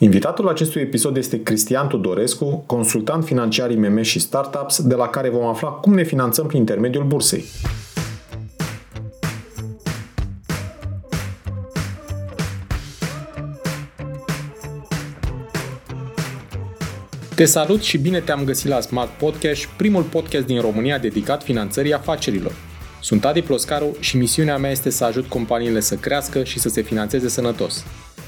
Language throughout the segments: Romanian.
Invitatul acestui episod este Cristian Tudorescu, consultant financiar IMM și startups, de la care vom afla cum ne finanțăm prin intermediul bursei. Te salut și bine te-am găsit la Smart Podcast, primul podcast din România dedicat finanțării afacerilor. Sunt Adi Ploscaru și misiunea mea este să ajut companiile să crească și să se finanțeze sănătos.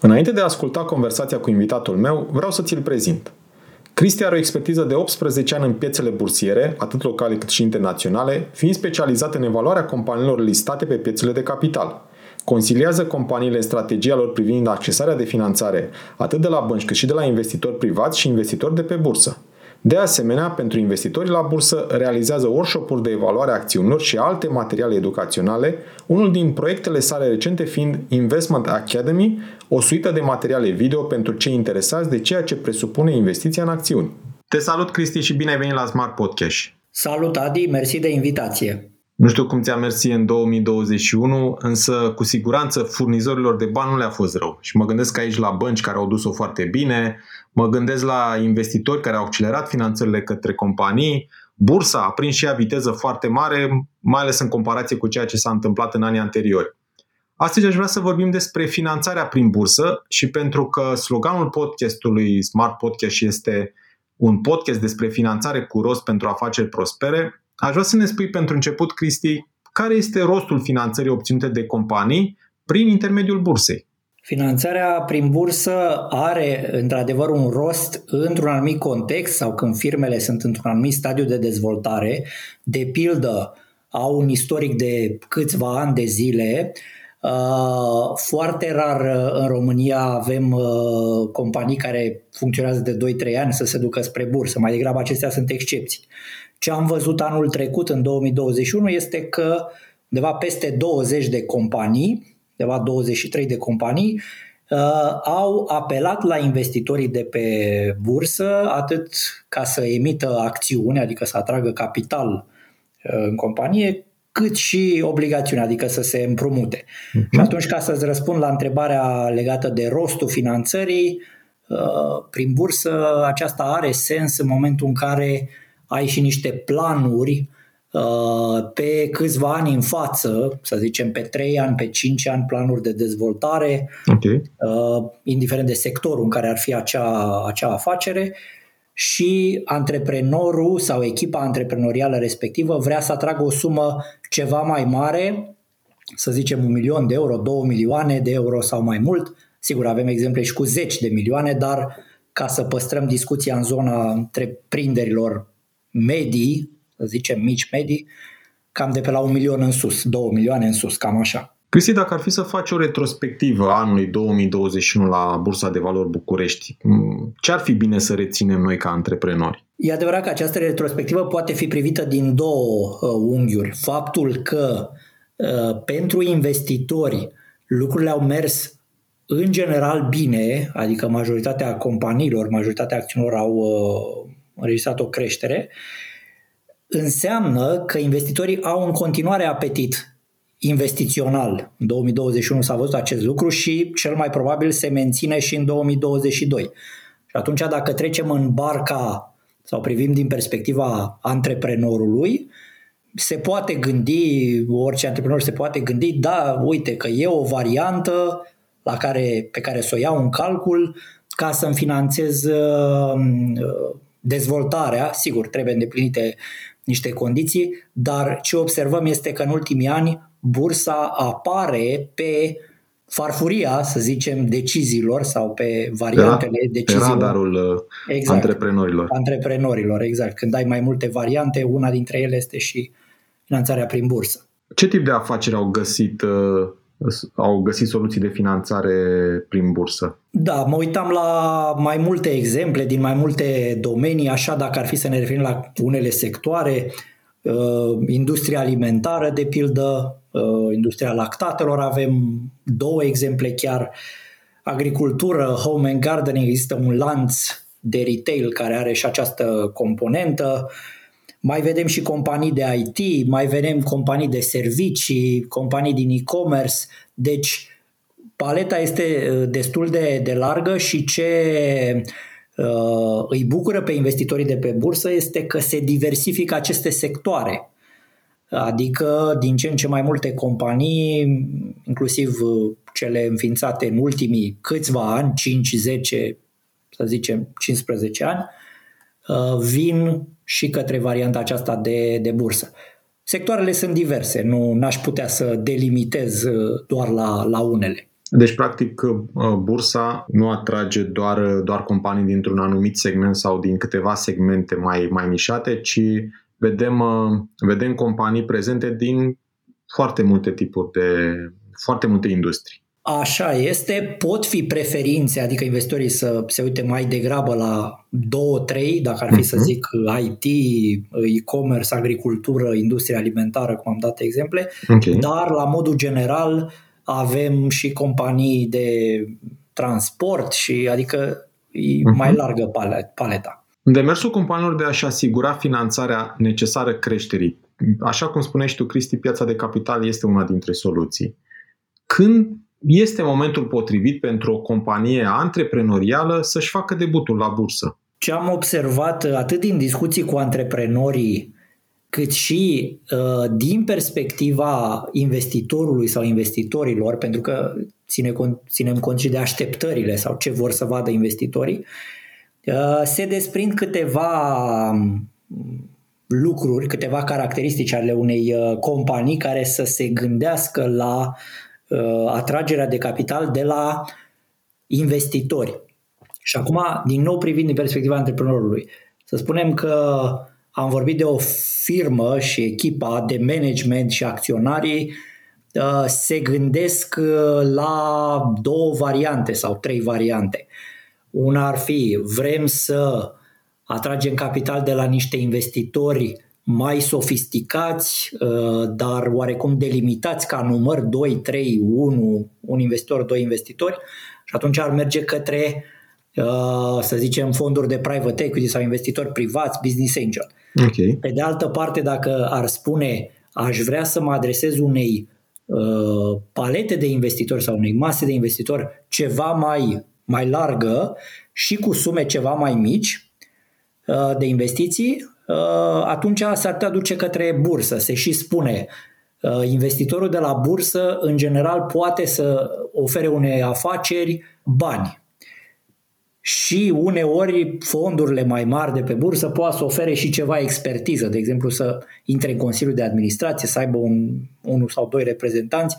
Înainte de a asculta conversația cu invitatul meu, vreau să ți-l prezint. Cristi are o expertiză de 18 ani în piețele bursiere, atât locale cât și internaționale, fiind specializat în evaluarea companiilor listate pe piețele de capital. Consiliază companiile în strategia lor privind accesarea de finanțare, atât de la bănci cât și de la investitori privați și investitori de pe bursă. De asemenea, pentru investitorii la bursă, realizează workshop-uri de evaluare a acțiunilor și alte materiale educaționale, unul din proiectele sale recente fiind Investment Academy, o suită de materiale video pentru cei interesați de ceea ce presupune investiția în acțiuni. Te salut, Cristi, și bine ai venit la Smart Podcast. Salut, Adi, mersi de invitație. Nu știu cum ți-a mers în 2021, însă cu siguranță furnizorilor de bani nu le-a fost rău. Și mă gândesc aici la bănci care au dus-o foarte bine, mă gândesc la investitori care au accelerat finanțările către companii, bursa a prins și ea viteză foarte mare, mai ales în comparație cu ceea ce s-a întâmplat în anii anteriori. Astăzi aș vrea să vorbim despre finanțarea prin bursă și pentru că sloganul podcastului Smart Podcast este un podcast despre finanțare cu rost pentru afaceri prospere, Aș vrea să ne spui pentru început, Cristi, care este rostul finanțării obținute de companii prin intermediul bursei? Finanțarea prin bursă are într-adevăr un rost într-un anumit context sau când firmele sunt într-un anumit stadiu de dezvoltare, de pildă au un istoric de câțiva ani de zile. Uh, foarte rar uh, în România avem uh, companii care funcționează de 2-3 ani să se ducă spre bursă, mai degrabă acestea sunt excepții. Ce am văzut anul trecut, în 2021, este că undeva peste 20 de companii, undeva 23 de companii, uh, au apelat la investitorii de pe bursă atât ca să emită acțiuni, adică să atragă capital uh, în companie, cât și obligațiuni, adică să se împrumute. Uh-huh. Și atunci, ca să-ți răspund la întrebarea legată de rostul finanțării, uh, prin bursă aceasta are sens în momentul în care ai și niște planuri uh, pe câțiva ani în față, să zicem pe 3 ani, pe 5 ani, planuri de dezvoltare, okay. Uh, indiferent de sectorul în care ar fi acea, acea afacere și antreprenorul sau echipa antreprenorială respectivă vrea să atragă o sumă ceva mai mare, să zicem un milion de euro, două milioane de euro sau mai mult. Sigur, avem exemple și cu zeci de milioane, dar ca să păstrăm discuția în zona întreprinderilor medii, să zicem mici medii, cam de pe la un milion în sus, două milioane în sus, cam așa. Cristi, dacă ar fi să faci o retrospectivă anului 2021 la Bursa de Valori București, ce ar fi bine să reținem noi ca antreprenori? E adevărat că această retrospectivă poate fi privită din două uh, unghiuri. Faptul că uh, pentru investitori lucrurile au mers în general bine, adică majoritatea companiilor, majoritatea acțiunilor au uh, înregistrat o creștere, înseamnă că investitorii au în continuare apetit investițional. În 2021 s-a văzut acest lucru și cel mai probabil se menține și în 2022. Și atunci dacă trecem în barca sau privim din perspectiva antreprenorului, se poate gândi, orice antreprenor se poate gândi, da, uite că e o variantă la care, pe care să o iau în calcul ca să-mi finanțez uh, dezvoltarea, sigur, trebuie îndeplinite niște condiții, dar ce observăm este că în ultimii ani bursa apare pe farfuria, să zicem, deciziilor sau pe variantele pe deciziilor. Pe radarul uh, exact, antreprenorilor. Antreprenorilor, exact. Când ai mai multe variante, una dintre ele este și finanțarea prin bursă. Ce tip de afaceri au găsit uh, au găsit soluții de finanțare prin bursă. Da, mă uitam la mai multe exemple din mai multe domenii, așa dacă ar fi să ne referim la unele sectoare, uh, industria alimentară, de pildă, uh, industria lactatelor, avem două exemple chiar, agricultură, home and gardening, există un lanț de retail care are și această componentă, mai vedem și companii de IT, mai vedem companii de servicii, companii din e-commerce, deci paleta este uh, destul de, de largă și ce uh, îi bucură pe investitorii de pe bursă este că se diversifică aceste sectoare. Adică din ce în ce mai multe companii, inclusiv uh, cele înființate în ultimii câțiva ani, 5, 10, să zicem 15 ani, uh, vin și către varianta aceasta de, de bursă. Sectoarele sunt diverse, nu aș putea să delimitez uh, doar la, la unele. Deci, practic, uh, bursa nu atrage doar, doar companii dintr-un anumit segment sau din câteva segmente mai, mai nișate, ci vedem, vedem companii prezente din foarte multe tipuri de, foarte multe industrii. Așa este, pot fi preferințe, adică investitorii să se uite mai degrabă la două, trei, dacă ar fi să mhm. zic IT, e-commerce, agricultură, industria alimentară, cum am dat exemple, okay. dar la modul general avem și companii de transport și adică e uh-huh. mai largă paleta. Demersul companiilor de a-și asigura finanțarea necesară creșterii. Așa cum spuneai și tu, Cristi, piața de capital este una dintre soluții. Când este momentul potrivit pentru o companie antreprenorială să-și facă debutul la bursă. Ce am observat atât din discuții cu antreprenorii, cât și uh, din perspectiva investitorului sau investitorilor, pentru că ține, ținem cont și de așteptările sau ce vor să vadă investitorii, uh, se desprind câteva um, lucruri, câteva caracteristici ale unei uh, companii care să se gândească la Uh, atragerea de capital de la investitori. Și acum, din nou privind din perspectiva antreprenorului, să spunem că am vorbit de o firmă și echipa de management și acționarii uh, se gândesc uh, la două variante sau trei variante. Una ar fi, vrem să atragem capital de la niște investitori mai sofisticați, uh, dar oarecum delimitați ca număr 2, 3, 1, un investitor, doi investitori și atunci ar merge către uh, să zicem fonduri de private equity sau investitori privați, business angel. Okay. Pe de altă parte, dacă ar spune aș vrea să mă adresez unei uh, palete de investitori sau unei mase de investitori ceva mai, mai largă și cu sume ceva mai mici uh, de investiții, Uh, atunci s-ar putea duce către bursă. Se și spune, uh, investitorul de la bursă, în general, poate să ofere unei afaceri bani. Și uneori fondurile mai mari de pe bursă poate să ofere și ceva expertiză, de exemplu să intre în Consiliul de Administrație, să aibă un, unul sau doi reprezentanți,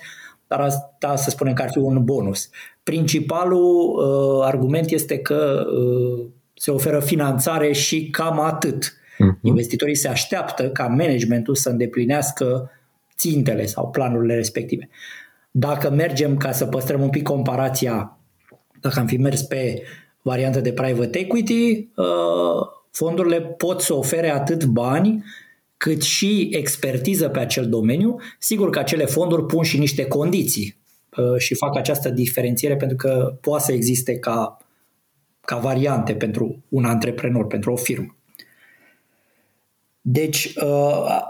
dar asta să spunem că ar fi un bonus. Principalul uh, argument este că uh, se oferă finanțare și cam atât. Uh-huh. Investitorii se așteaptă ca managementul să îndeplinească țintele sau planurile respective. Dacă mergem ca să păstrăm un pic comparația, dacă am fi mers pe varianta de private equity, uh, fondurile pot să ofere atât bani cât și expertiză pe acel domeniu. Sigur că acele fonduri pun și niște condiții uh, și fac această diferențiere pentru că poate să existe ca, ca variante pentru un antreprenor, pentru o firmă. Deci, uh,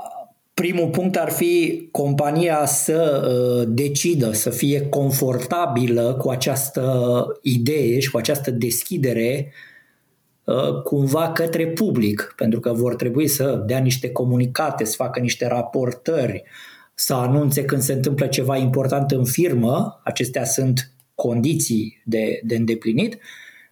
primul punct ar fi compania să uh, decidă, să fie confortabilă cu această idee și cu această deschidere uh, cumva către public, pentru că vor trebui să dea niște comunicate, să facă niște raportări, să anunțe când se întâmplă ceva important în firmă, acestea sunt condiții de, de îndeplinit.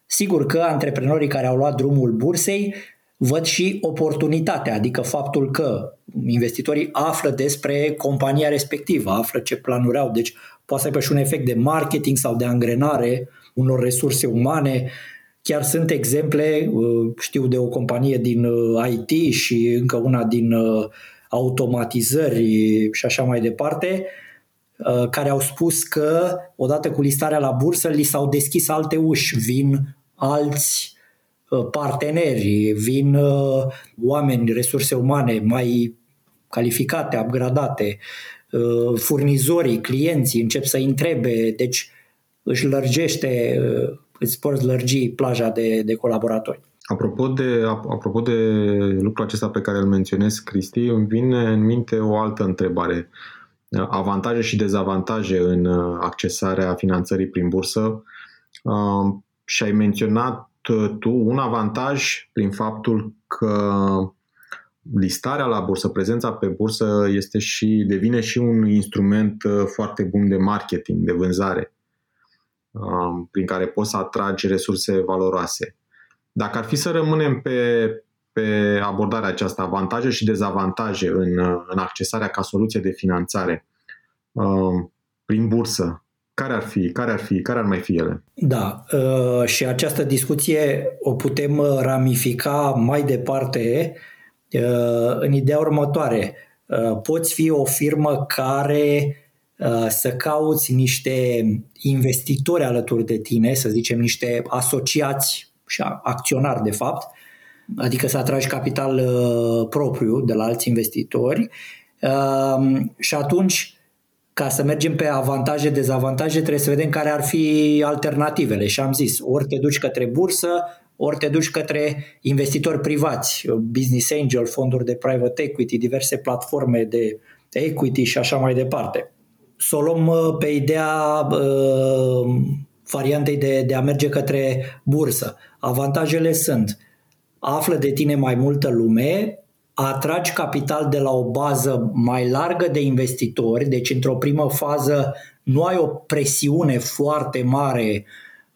Sigur că antreprenorii care au luat drumul bursei văd și oportunitatea, adică faptul că investitorii află despre compania respectivă, află ce planuri au, deci poate să aibă și un efect de marketing sau de angrenare unor resurse umane. Chiar sunt exemple, uh, știu de o companie din uh, IT și încă una din uh, automatizări și așa mai departe, uh, care au spus că odată cu listarea la bursă li s-au deschis alte uși, vin alți uh, parteneri, vin oameni, resurse umane mai calificate, upgradate, furnizorii, clienții încep să întrebe, deci își lărgește, îți poți lărgi plaja de, de colaboratori. Apropo de, apropo de lucrul acesta pe care îl menționez, Cristi, îmi vine în minte o altă întrebare. Avantaje și dezavantaje în uh, accesarea finanțării prin bursă. Uh, și ai menționat uh, tu un avantaj prin faptul că listarea la bursă, prezența pe bursă este și devine și un instrument foarte bun de marketing, de vânzare, prin care poți să atragi resurse valoroase. Dacă ar fi să rămânem pe, pe abordarea aceasta, avantaje și dezavantaje în, în accesarea ca soluție de finanțare uh, prin bursă, care ar fi, care ar fi, care ar mai fi ele? Da, uh, și această discuție o putem uh, ramifica mai departe în ideea următoare. Poți fi o firmă care să cauți niște investitori alături de tine, să zicem niște asociați și acționar de fapt, adică să atragi capital uh, propriu de la alți investitori uh, și atunci ca să mergem pe avantaje, dezavantaje, trebuie să vedem care ar fi alternativele. Și am zis, ori te duci către bursă, ori te duci către investitori privați, business angel, fonduri de private equity, diverse platforme de equity și așa mai departe. Să o luăm uh, pe ideea uh, variantei de, de a merge către bursă. Avantajele sunt află de tine mai multă lume, atragi capital de la o bază mai largă de investitori, deci într-o primă fază nu ai o presiune foarte mare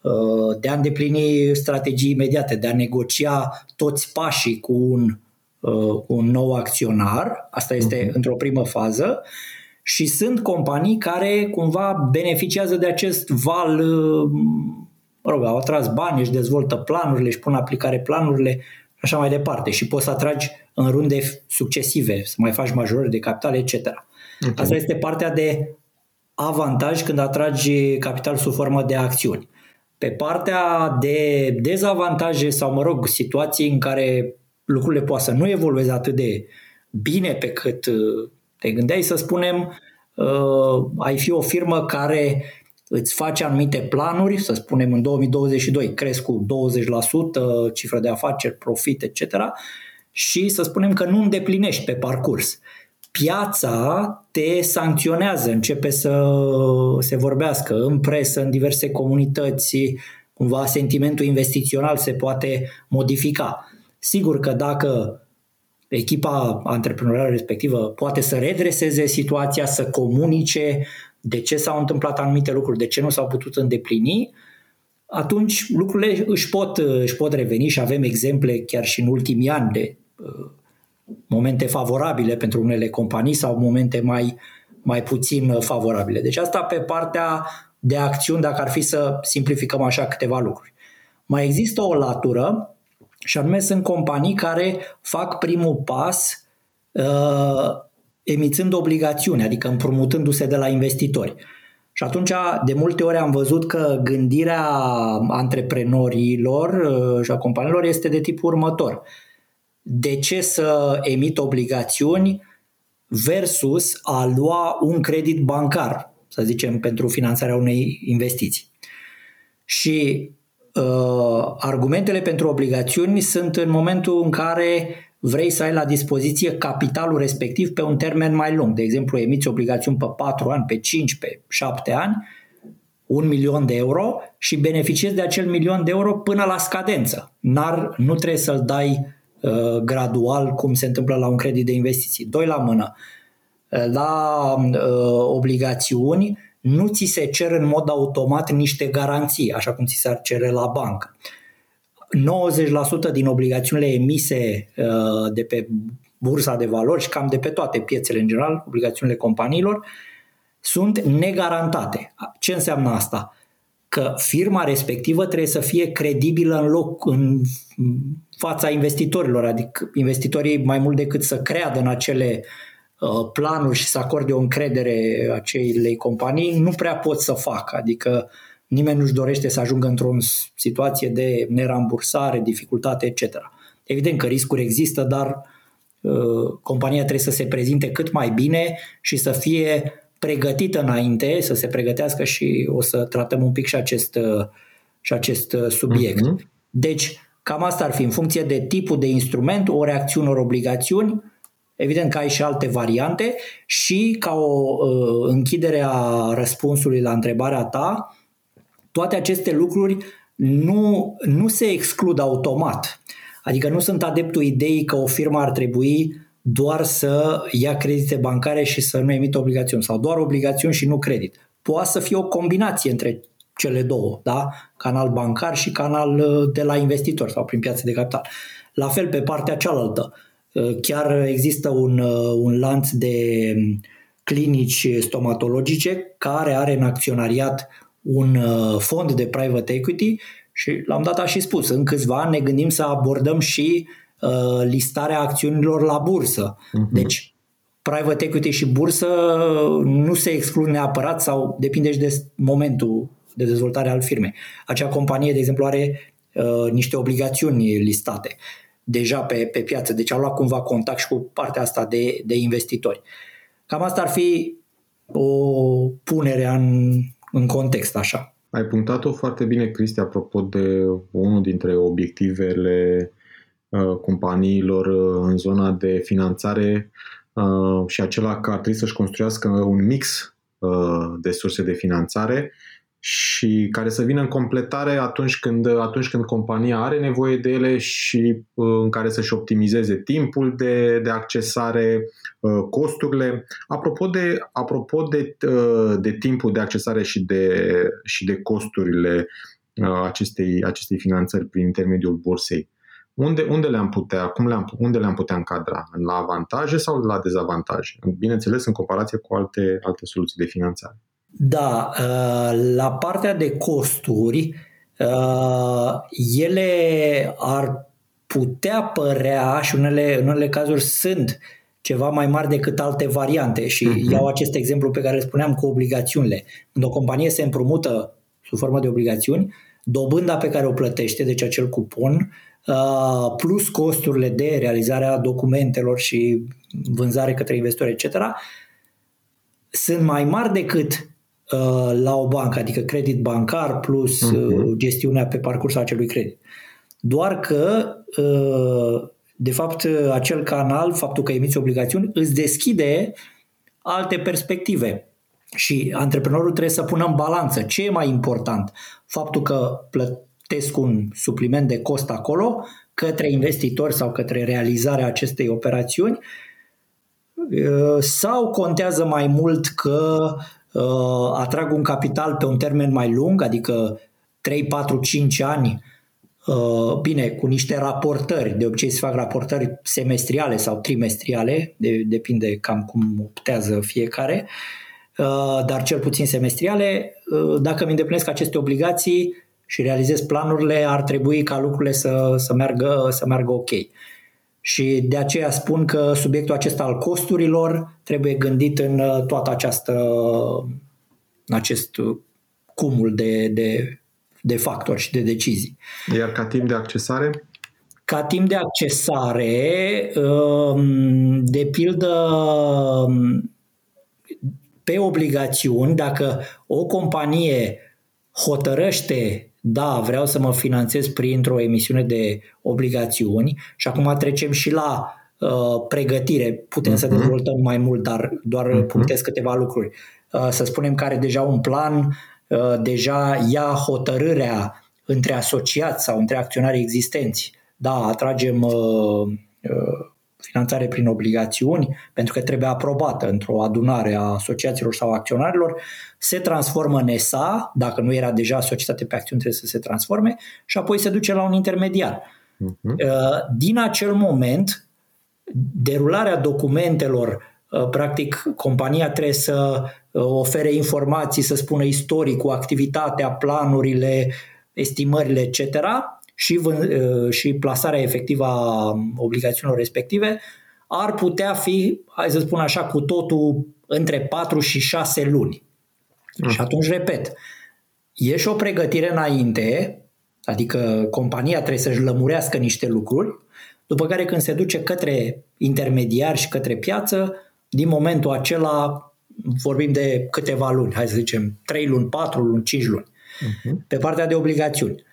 uh, de a îndeplini strategii imediate, de a negocia toți pașii cu un, uh, un nou acționar, asta este uh-huh. într-o primă fază, și sunt companii care cumva beneficiază de acest val, uh, mă rog, au atras bani, își dezvoltă planurile, își pun aplicare planurile așa mai departe. Și poți să atragi în runde succesive, să mai faci majorări de capital, etc. Okay. Asta este partea de avantaj când atragi capital sub formă de acțiuni. Pe partea de dezavantaje sau, mă rog, situații în care lucrurile poate să nu evolueze atât de bine pe cât uh, te gândeai să spunem, uh, ai fi o firmă care îți face anumite planuri, să spunem în 2022 cresc cu 20% cifră de afaceri, profit, etc. Și să spunem că nu îndeplinești pe parcurs. Piața te sancționează, începe să se vorbească în presă, în diverse comunități, cumva sentimentul investițional se poate modifica. Sigur că dacă echipa antreprenorială respectivă poate să redreseze situația, să comunice de ce s-au întâmplat anumite lucruri, de ce nu s-au putut îndeplini, atunci lucrurile își pot, își pot reveni și avem exemple chiar și în ultimii ani de uh, momente favorabile pentru unele companii sau momente mai, mai puțin favorabile. Deci asta pe partea de acțiuni, dacă ar fi să simplificăm așa câteva lucruri. Mai există o latură și anume sunt companii care fac primul pas uh, emițând obligațiuni, adică împrumutându-se de la investitori. Și atunci, de multe ori am văzut că gândirea antreprenorilor uh, și a companiilor este de tipul următor. De ce să emit obligațiuni versus a lua un credit bancar, să zicem, pentru finanțarea unei investiții? Și uh, argumentele pentru obligațiuni sunt în momentul în care vrei să ai la dispoziție capitalul respectiv pe un termen mai lung. De exemplu, emiți obligațiuni pe 4 ani, pe 5, pe 7 ani, un milion de euro și beneficiezi de acel milion de euro până la scadență. N-ar, nu trebuie să-l dai uh, gradual cum se întâmplă la un credit de investiții. Doi la mână. La uh, obligațiuni nu ți se cer în mod automat niște garanții, așa cum ți s-ar cere la bancă. 90% din obligațiunile emise uh, de pe bursa de valori și cam de pe toate piețele în general, obligațiunile companiilor, sunt negarantate. Ce înseamnă asta? Că firma respectivă trebuie să fie credibilă în loc, în fața investitorilor, adică investitorii mai mult decât să creadă în acele planuri și să acorde o încredere acelei companii, nu prea pot să facă. Adică nimeni nu-și dorește să ajungă într-o situație de nerambursare, dificultate, etc. Evident că riscuri există, dar uh, compania trebuie să se prezinte cât mai bine și să fie pregătită înainte, să se pregătească și o să tratăm un pic și acest, uh, și acest uh, subiect. Uh-huh. Deci, cam asta ar fi în funcție de tipul de instrument, o reacțiune, ori obligațiuni, evident că ai și alte variante și ca o uh, închidere a răspunsului la întrebarea ta, toate aceste lucruri nu, nu se exclud automat. Adică nu sunt adeptul ideii că o firmă ar trebui doar să ia credite bancare și să nu emită obligațiuni sau doar obligațiuni și nu credit. Poate să fie o combinație între cele două, da? canal bancar și canal uh, de la investitor sau prin piață de capital. La fel pe partea cealaltă. Uh, chiar există un, uh, un lanț de um, clinici stomatologice care are în acționariat un fond de private equity și la un dat a și spus, în câțiva ani ne gândim să abordăm și uh, listarea acțiunilor la bursă. Uh-huh. Deci, private equity și bursă nu se exclud neapărat sau depinde și de momentul de dezvoltare al firmei. Acea companie, de exemplu, are uh, niște obligațiuni listate deja pe, pe piață, deci a luat cumva contact și cu partea asta de, de investitori. Cam asta ar fi o punere în, în context, așa. Ai punctat-o foarte bine, Cristi, apropo de unul dintre obiectivele uh, companiilor uh, în zona de finanțare uh, și acela că ar trebui să-și construiască un mix uh, de surse de finanțare și care să vină în completare atunci când, atunci când compania are nevoie de ele și uh, în care să-și optimizeze timpul de, de accesare, uh, costurile. Apropo de, apropo de, uh, de timpul de accesare și de, și de costurile acestei, acestei finanțări prin intermediul bursei, unde, unde le-am putea, cum le-am, unde le-am putea încadra? La avantaje sau la dezavantaje? Bineînțeles, în comparație cu alte, alte soluții de finanțare. Da, uh, la partea de costuri, uh, ele ar putea părea și unele, în unele cazuri sunt ceva mai mari decât alte variante și uh-huh. iau acest exemplu pe care îl spuneam cu obligațiunile. Când o companie se împrumută sub formă de obligațiuni, dobânda pe care o plătește, deci acel cupon, uh, plus costurile de realizare a documentelor și vânzare către investitori, etc., sunt mai mari decât Uh, la o bancă, adică credit bancar plus uh-huh. gestiunea pe parcursul acelui credit. Doar că, uh, de fapt, acel canal, faptul că emiți obligațiuni, îți deschide alte perspective. Și antreprenorul trebuie să pună în balanță ce e mai important. Faptul că plătesc un supliment de cost acolo către investitori sau către realizarea acestei operațiuni. Uh, sau contează mai mult că uh, atrag un capital pe un termen mai lung, adică 3, 4, 5 ani, uh, bine, cu niște raportări, de obicei se fac raportări semestriale sau trimestriale, de, depinde cam cum optează fiecare, uh, dar cel puțin semestriale, uh, dacă îmi îndeplinesc aceste obligații și realizez planurile, ar trebui ca lucrurile să, să, meargă, să meargă ok. Și de aceea spun că subiectul acesta al costurilor trebuie gândit în uh, toată această, în acest cumul de, de, de factori și de decizii. Iar ca timp de accesare? Ca timp de accesare, um, de pildă, um, pe obligațiuni, dacă o companie hotărăște da, vreau să mă finanțez printr-o emisiune de obligațiuni și acum trecem și la uh, pregătire. Putem uh-huh. să mhm. dezvoltăm mai mult, dar doar uh-huh. punctez câteva lucruri. Uh, să spunem că are deja un plan, uh, deja ia hotărârea între asociați sau între acționari existenți. Da, atragem uh, uh, finanțare prin obligațiuni, pentru că trebuie aprobată într-o adunare a asociațiilor sau acționarilor, se transformă în ESA, dacă nu era deja societate pe acțiuni, trebuie să se transforme, și apoi se duce la un intermediar. Uh-huh. Din acel moment, derularea documentelor, uh, practic, compania trebuie să uh, ofere informații, să spună istoricul, activitatea, planurile, estimările, etc., și, vân, uh, și plasarea efectivă a obligațiunilor respective, ar putea fi, hai să spun așa, cu totul între 4 și 6 luni. Mm. Și atunci, repet, e și o pregătire înainte, adică compania trebuie să-și lămurească niște lucruri, după care când se duce către intermediari și către piață, din momentul acela vorbim de câteva luni, hai să zicem 3 luni, 4 luni, 5 luni. Uh-huh. Pe partea de obligațiuni.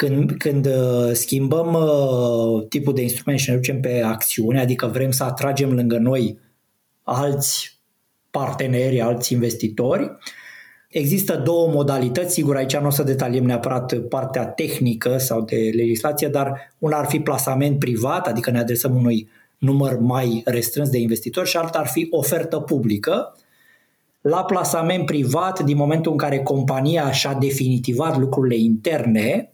Când, când uh, schimbăm uh, tipul de instrument și ne ducem pe acțiune, adică vrem să atragem lângă noi alți parteneri, alți investitori, Există două modalități, sigur aici nu o să detaliem neapărat partea tehnică sau de legislație, dar una ar fi plasament privat, adică ne adresăm unui număr mai restrâns de investitori și alta ar fi ofertă publică. La plasament privat, din momentul în care compania și-a definitivat lucrurile interne,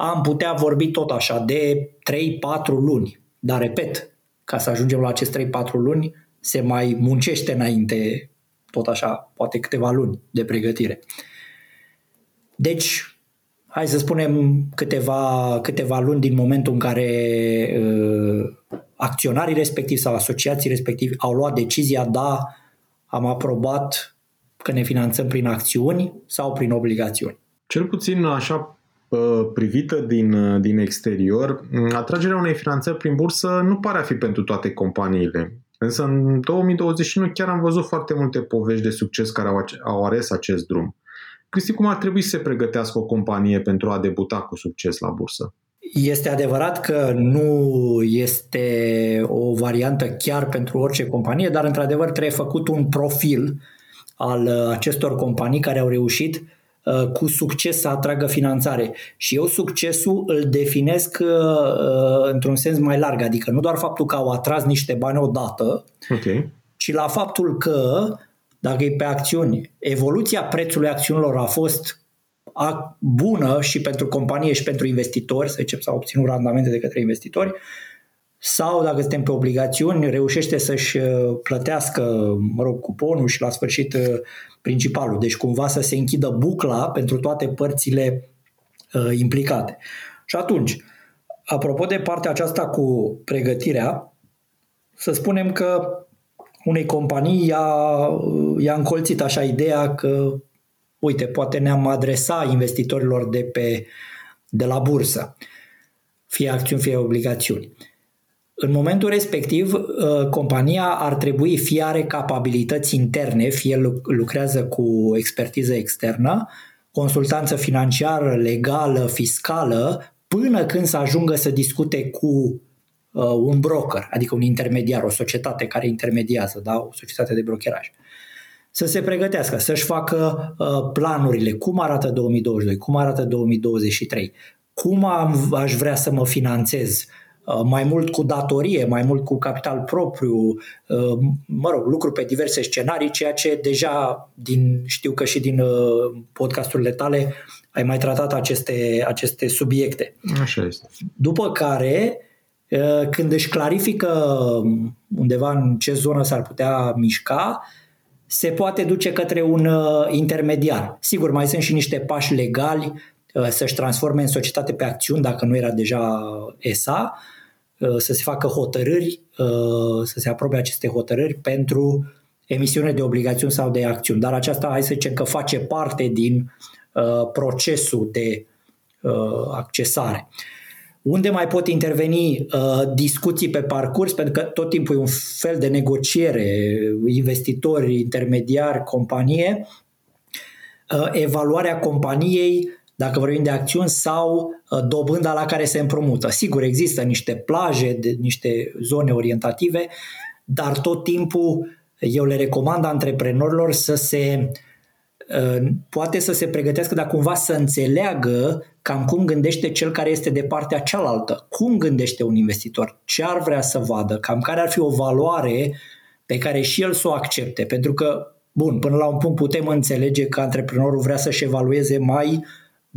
am putea vorbi tot așa de 3-4 luni. Dar, repet, ca să ajungem la acest 3-4 luni, se mai muncește înainte, tot așa, poate câteva luni de pregătire. Deci, hai să spunem câteva, câteva luni din momentul în care uh, acționarii respectivi sau asociații respectivi au luat decizia, da, am aprobat că ne finanțăm prin acțiuni sau prin obligațiuni. Cel puțin așa privită din, din exterior, atragerea unei finanțări prin bursă nu pare a fi pentru toate companiile. Însă în 2021 chiar am văzut foarte multe povești de succes care au, au ales acest drum. Cristi, cum ar trebui să se pregătească o companie pentru a debuta cu succes la bursă? Este adevărat că nu este o variantă chiar pentru orice companie, dar într-adevăr trebuie făcut un profil al uh, acestor companii care au reușit uh, cu succes să atragă finanțare. Și eu succesul îl definesc uh, într-un sens mai larg, adică nu doar faptul că au atras niște bani odată, okay. ci la faptul că, dacă e pe acțiuni, evoluția prețului acțiunilor a fost bună și pentru companie și pentru investitori, să zicem, s-au obținut randamente de către investitori, sau dacă suntem pe obligațiuni, reușește să-și uh, plătească, mă rog, cuponul și la sfârșit uh, principalul. Deci cumva să se închidă bucla pentru toate părțile uh, implicate. Și atunci, apropo de partea aceasta cu pregătirea, să spunem că unei companii i-a, i-a încolțit așa ideea că uite, poate ne-am adresa investitorilor de, pe, de la bursă, fie acțiuni, fie obligațiuni. În momentul respectiv, uh, compania ar trebui fie are capabilități interne, fie lucrează cu expertiză externă, consultanță financiară, legală, fiscală, până când să ajungă să discute cu uh, un broker, adică un intermediar, o societate care intermediază, da? o societate de brokeraj. Uh, să se pregătească, să-și facă uh, planurile, cum arată 2022, cum arată 2023, cum am, aș vrea să mă finanțez, uh, mai mult cu datorie, mai mult cu capital propriu, uh, mă rog, lucruri pe diverse scenarii, ceea ce deja din, știu că și din podcasturile tale ai mai tratat aceste, aceste subiecte. Așa este. După care, când își clarifică undeva în ce zonă s-ar putea mișca, se poate duce către un uh, intermediar. Sigur, mai sunt și niște pași legali uh, să-și transforme în societate pe acțiuni, dacă nu era deja ESA, uh, să se facă hotărâri, să se aprobe aceste hotărâri pentru emisiune de obligațiuni sau de acțiuni. Dar aceasta, hai să zicem că face parte din procesul de accesare. Unde mai pot interveni uh, discuții pe parcurs, pentru că tot timpul e un fel de negociere, investitori, intermediari, companie, uh, evaluarea companiei, dacă vorbim de acțiuni, sau uh, dobânda la care se împrumută. Sigur, există niște plaje, de, niște zone orientative, dar tot timpul eu le recomand antreprenorilor să se poate să se pregătească, dar cumva să înțeleagă cam cum gândește cel care este de partea cealaltă. Cum gândește un investitor? Ce ar vrea să vadă? Cam care ar fi o valoare pe care și el să o accepte? Pentru că, bun, până la un punct putem înțelege că antreprenorul vrea să-și evalueze mai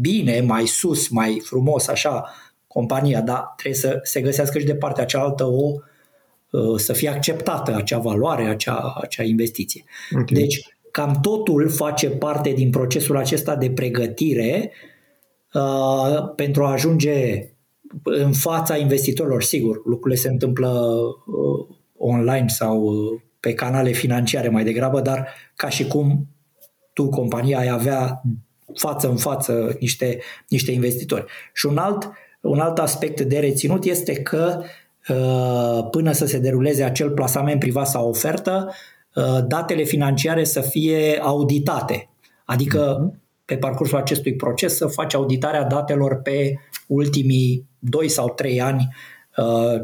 bine, mai sus, mai frumos, așa, compania, dar trebuie să se găsească și de partea cealaltă o uh, să fie acceptată acea valoare, acea, acea investiție. Okay. Deci, cam totul face parte din procesul acesta de pregătire uh, pentru a ajunge în fața investitorilor, sigur, lucrurile se întâmplă uh, online sau uh, pe canale financiare mai degrabă, dar ca și cum tu, compania, ai avea față în față niște, niște investitori. Și un alt, un alt aspect de reținut este că uh, până să se deruleze acel plasament privat sau ofertă, uh, datele financiare să fie auditate. Adică mhm. pe parcursul acestui proces să faci auditarea datelor pe ultimii 2 sau 3 ani uh,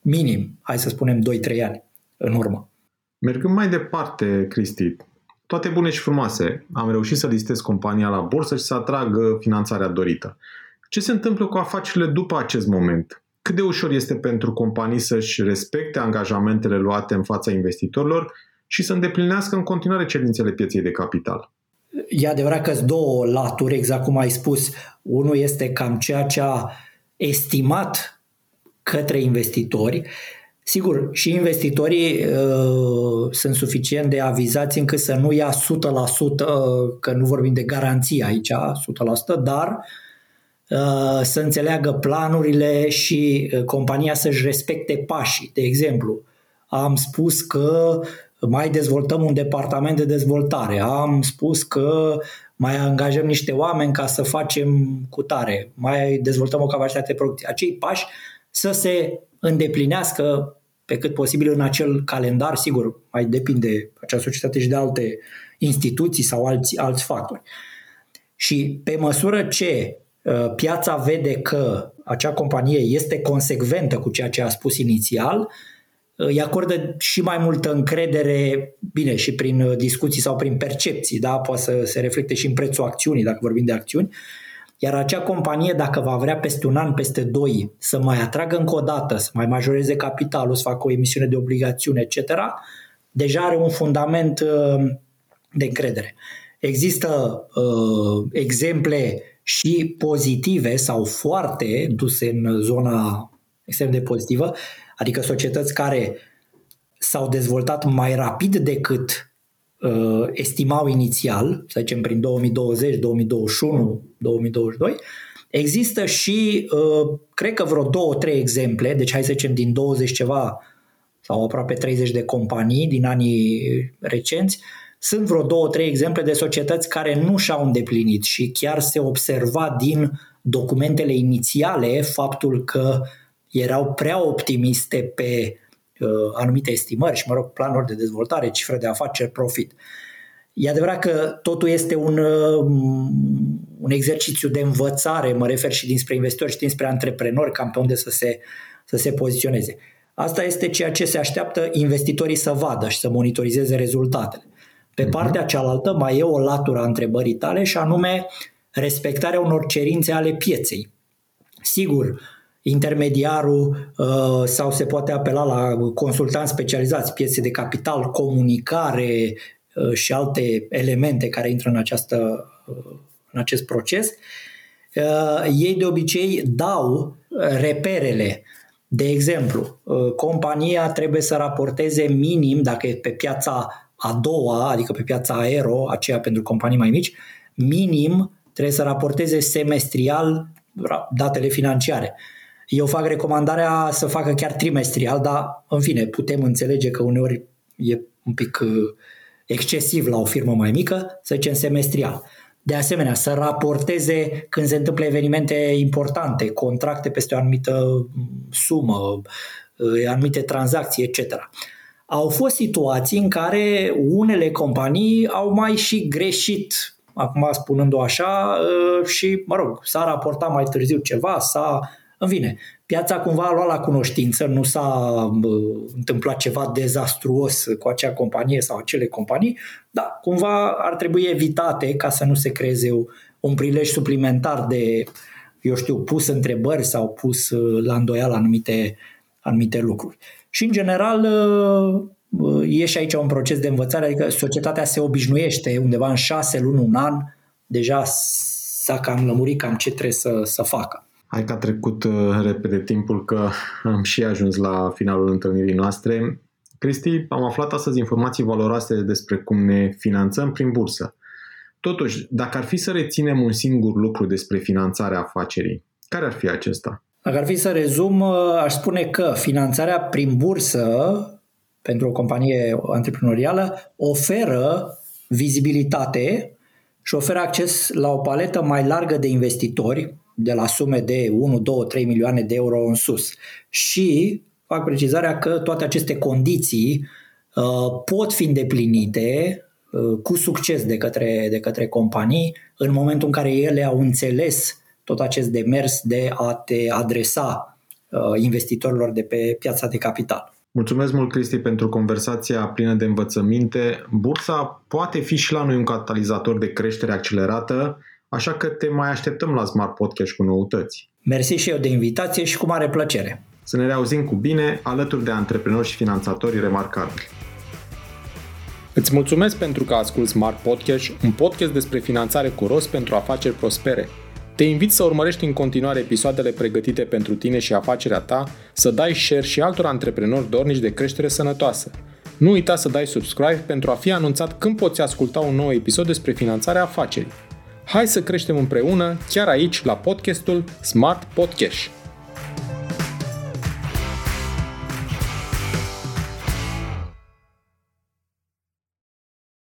minim, hai să spunem 2-3 ani în urmă. Mergând mai departe, Cristi, toate bune și frumoase. Am reușit să listez compania la bursă și să atrag finanțarea dorită. Ce se întâmplă cu afacerile după acest moment? Cât de ușor este pentru companii să-și respecte angajamentele luate în fața investitorilor și să îndeplinească în continuare cerințele pieței de capital? E adevărat că sunt două laturi, exact cum ai spus. Unul este cam ceea ce a estimat către investitori Sigur, și investitorii uh, sunt suficient de avizați încât să nu ia 100%, că nu vorbim de garanție aici, 100%, dar uh, să înțeleagă planurile și uh, compania să-și respecte pașii. De exemplu, am spus că mai dezvoltăm un departament de dezvoltare, am spus că mai angajăm niște oameni ca să facem cutare, mai dezvoltăm o capacitate de producție. Acei pași să se îndeplinească pe cât posibil în acel calendar, sigur, mai depinde acea societate și de alte instituții sau alți, alți factori. Și pe măsură ce uh, piața vede că acea companie este consecventă cu ceea ce a spus inițial, uh, îi acordă și mai multă încredere, bine, și prin uh, discuții sau prin percepții, da? poate să se reflecte și în prețul acțiunii, dacă vorbim de acțiuni, iar acea companie, dacă va vrea peste un an, peste doi, să mai atragă încă o dată, să mai majoreze capitalul, să facă o emisiune de obligațiune, etc., deja are un fundament uh, de încredere. Există uh, exemple și pozitive sau foarte duse în zona extrem de pozitivă, adică societăți care s-au dezvoltat mai rapid decât uh, estimau inițial, să zicem prin 2020, 2021, 2022, există și, uh, cred că vreo două, trei exemple, deci hai să zicem din 20 ceva sau aproape 30 de companii din anii recenți, sunt vreo două, trei exemple de societăți care nu și-au îndeplinit și chiar se observa din documentele inițiale faptul că erau prea optimiste pe Uh, anumite estimări și, mă rog, planuri de dezvoltare, cifre de afaceri, profit. E adevărat că totul este un, uh, un exercițiu de învățare, mă refer și dinspre investitori și dinspre antreprenori, cam pe unde să se, să se poziționeze. Asta este ceea ce se așteaptă investitorii să vadă și să monitorizeze rezultatele. Pe mhm. partea cealaltă mai e o latură a întrebării tale și anume respectarea unor cerințe ale pieței. Sigur, intermediarul uh, sau se poate apela la consultanți specializați, piețe de capital, comunicare uh, și alte elemente care intră în, această, uh, în acest proces. Ei de obicei dau reperele. De exemplu, compania trebuie să raporteze minim, dacă e pe piața a doua, adică pe piața aero, aceea pentru companii mai mici, minim trebuie să raporteze semestrial datele financiare. Eu fac recomandarea să facă chiar trimestrial, dar în fine, putem înțelege că uneori e un pic uh, excesiv la o firmă mai mică, să zicem semestrial. De asemenea, să raporteze când se întâmplă evenimente importante, contracte peste o anumită sumă, uh, anumite tranzacții, etc. Au fost situații în care unele companii au mai și greșit, acum spunând-o așa, uh, și, mă rog, s-a raportat mai târziu ceva, s-a în fine, piața cumva a luat la cunoștință, nu s-a întâmplat ceva dezastruos cu acea companie sau acele companii, dar cumva ar trebui evitate ca să nu se creeze un prilej suplimentar de, eu știu, pus întrebări sau pus uh, la îndoială anumite, anumite lucruri. Și în general uh, e și aici un proces de învățare, adică societatea se obișnuiește undeva în șase luni, un an, deja s-a cam lămurit cam ce trebuie să, să facă. Hai că a trecut uh, repede timpul că am și ajuns la finalul întâlnirii noastre. Cristi, am aflat astăzi informații valoroase despre cum ne finanțăm prin bursă. Totuși, dacă ar fi să reținem un singur lucru despre finanțarea afacerii, care ar fi acesta? Dacă ar fi să rezum, aș spune că finanțarea prin bursă pentru o companie antreprenorială oferă vizibilitate și oferă acces la o paletă mai largă de investitori, de la sume de 1, 2, 3 milioane de euro în sus. Și fac precizarea că toate aceste condiții uh, pot fi îndeplinite uh, cu succes de către, de către companii în momentul în care ele au înțeles tot acest demers de a te adresa uh, investitorilor de pe piața de capital. Mulțumesc mult, Cristi, pentru conversația plină de învățăminte. Bursa poate fi și la noi un catalizator de creștere accelerată, așa că te mai așteptăm la Smart Podcast cu noutăți. Mersi și eu de invitație și cu mare plăcere. Să ne reauzim cu bine alături de antreprenori și finanțatori remarcabili. Îți mulțumesc pentru că asculti Smart Podcast, un podcast despre finanțare cu rost pentru afaceri prospere. Te invit să urmărești în continuare episoadele pregătite pentru tine și afacerea ta, să dai share și altor antreprenori dornici de creștere sănătoasă. Nu uita să dai subscribe pentru a fi anunțat când poți asculta un nou episod despre finanțarea afacerii. Hai să creștem împreună, chiar aici, la podcastul Smart Podcast.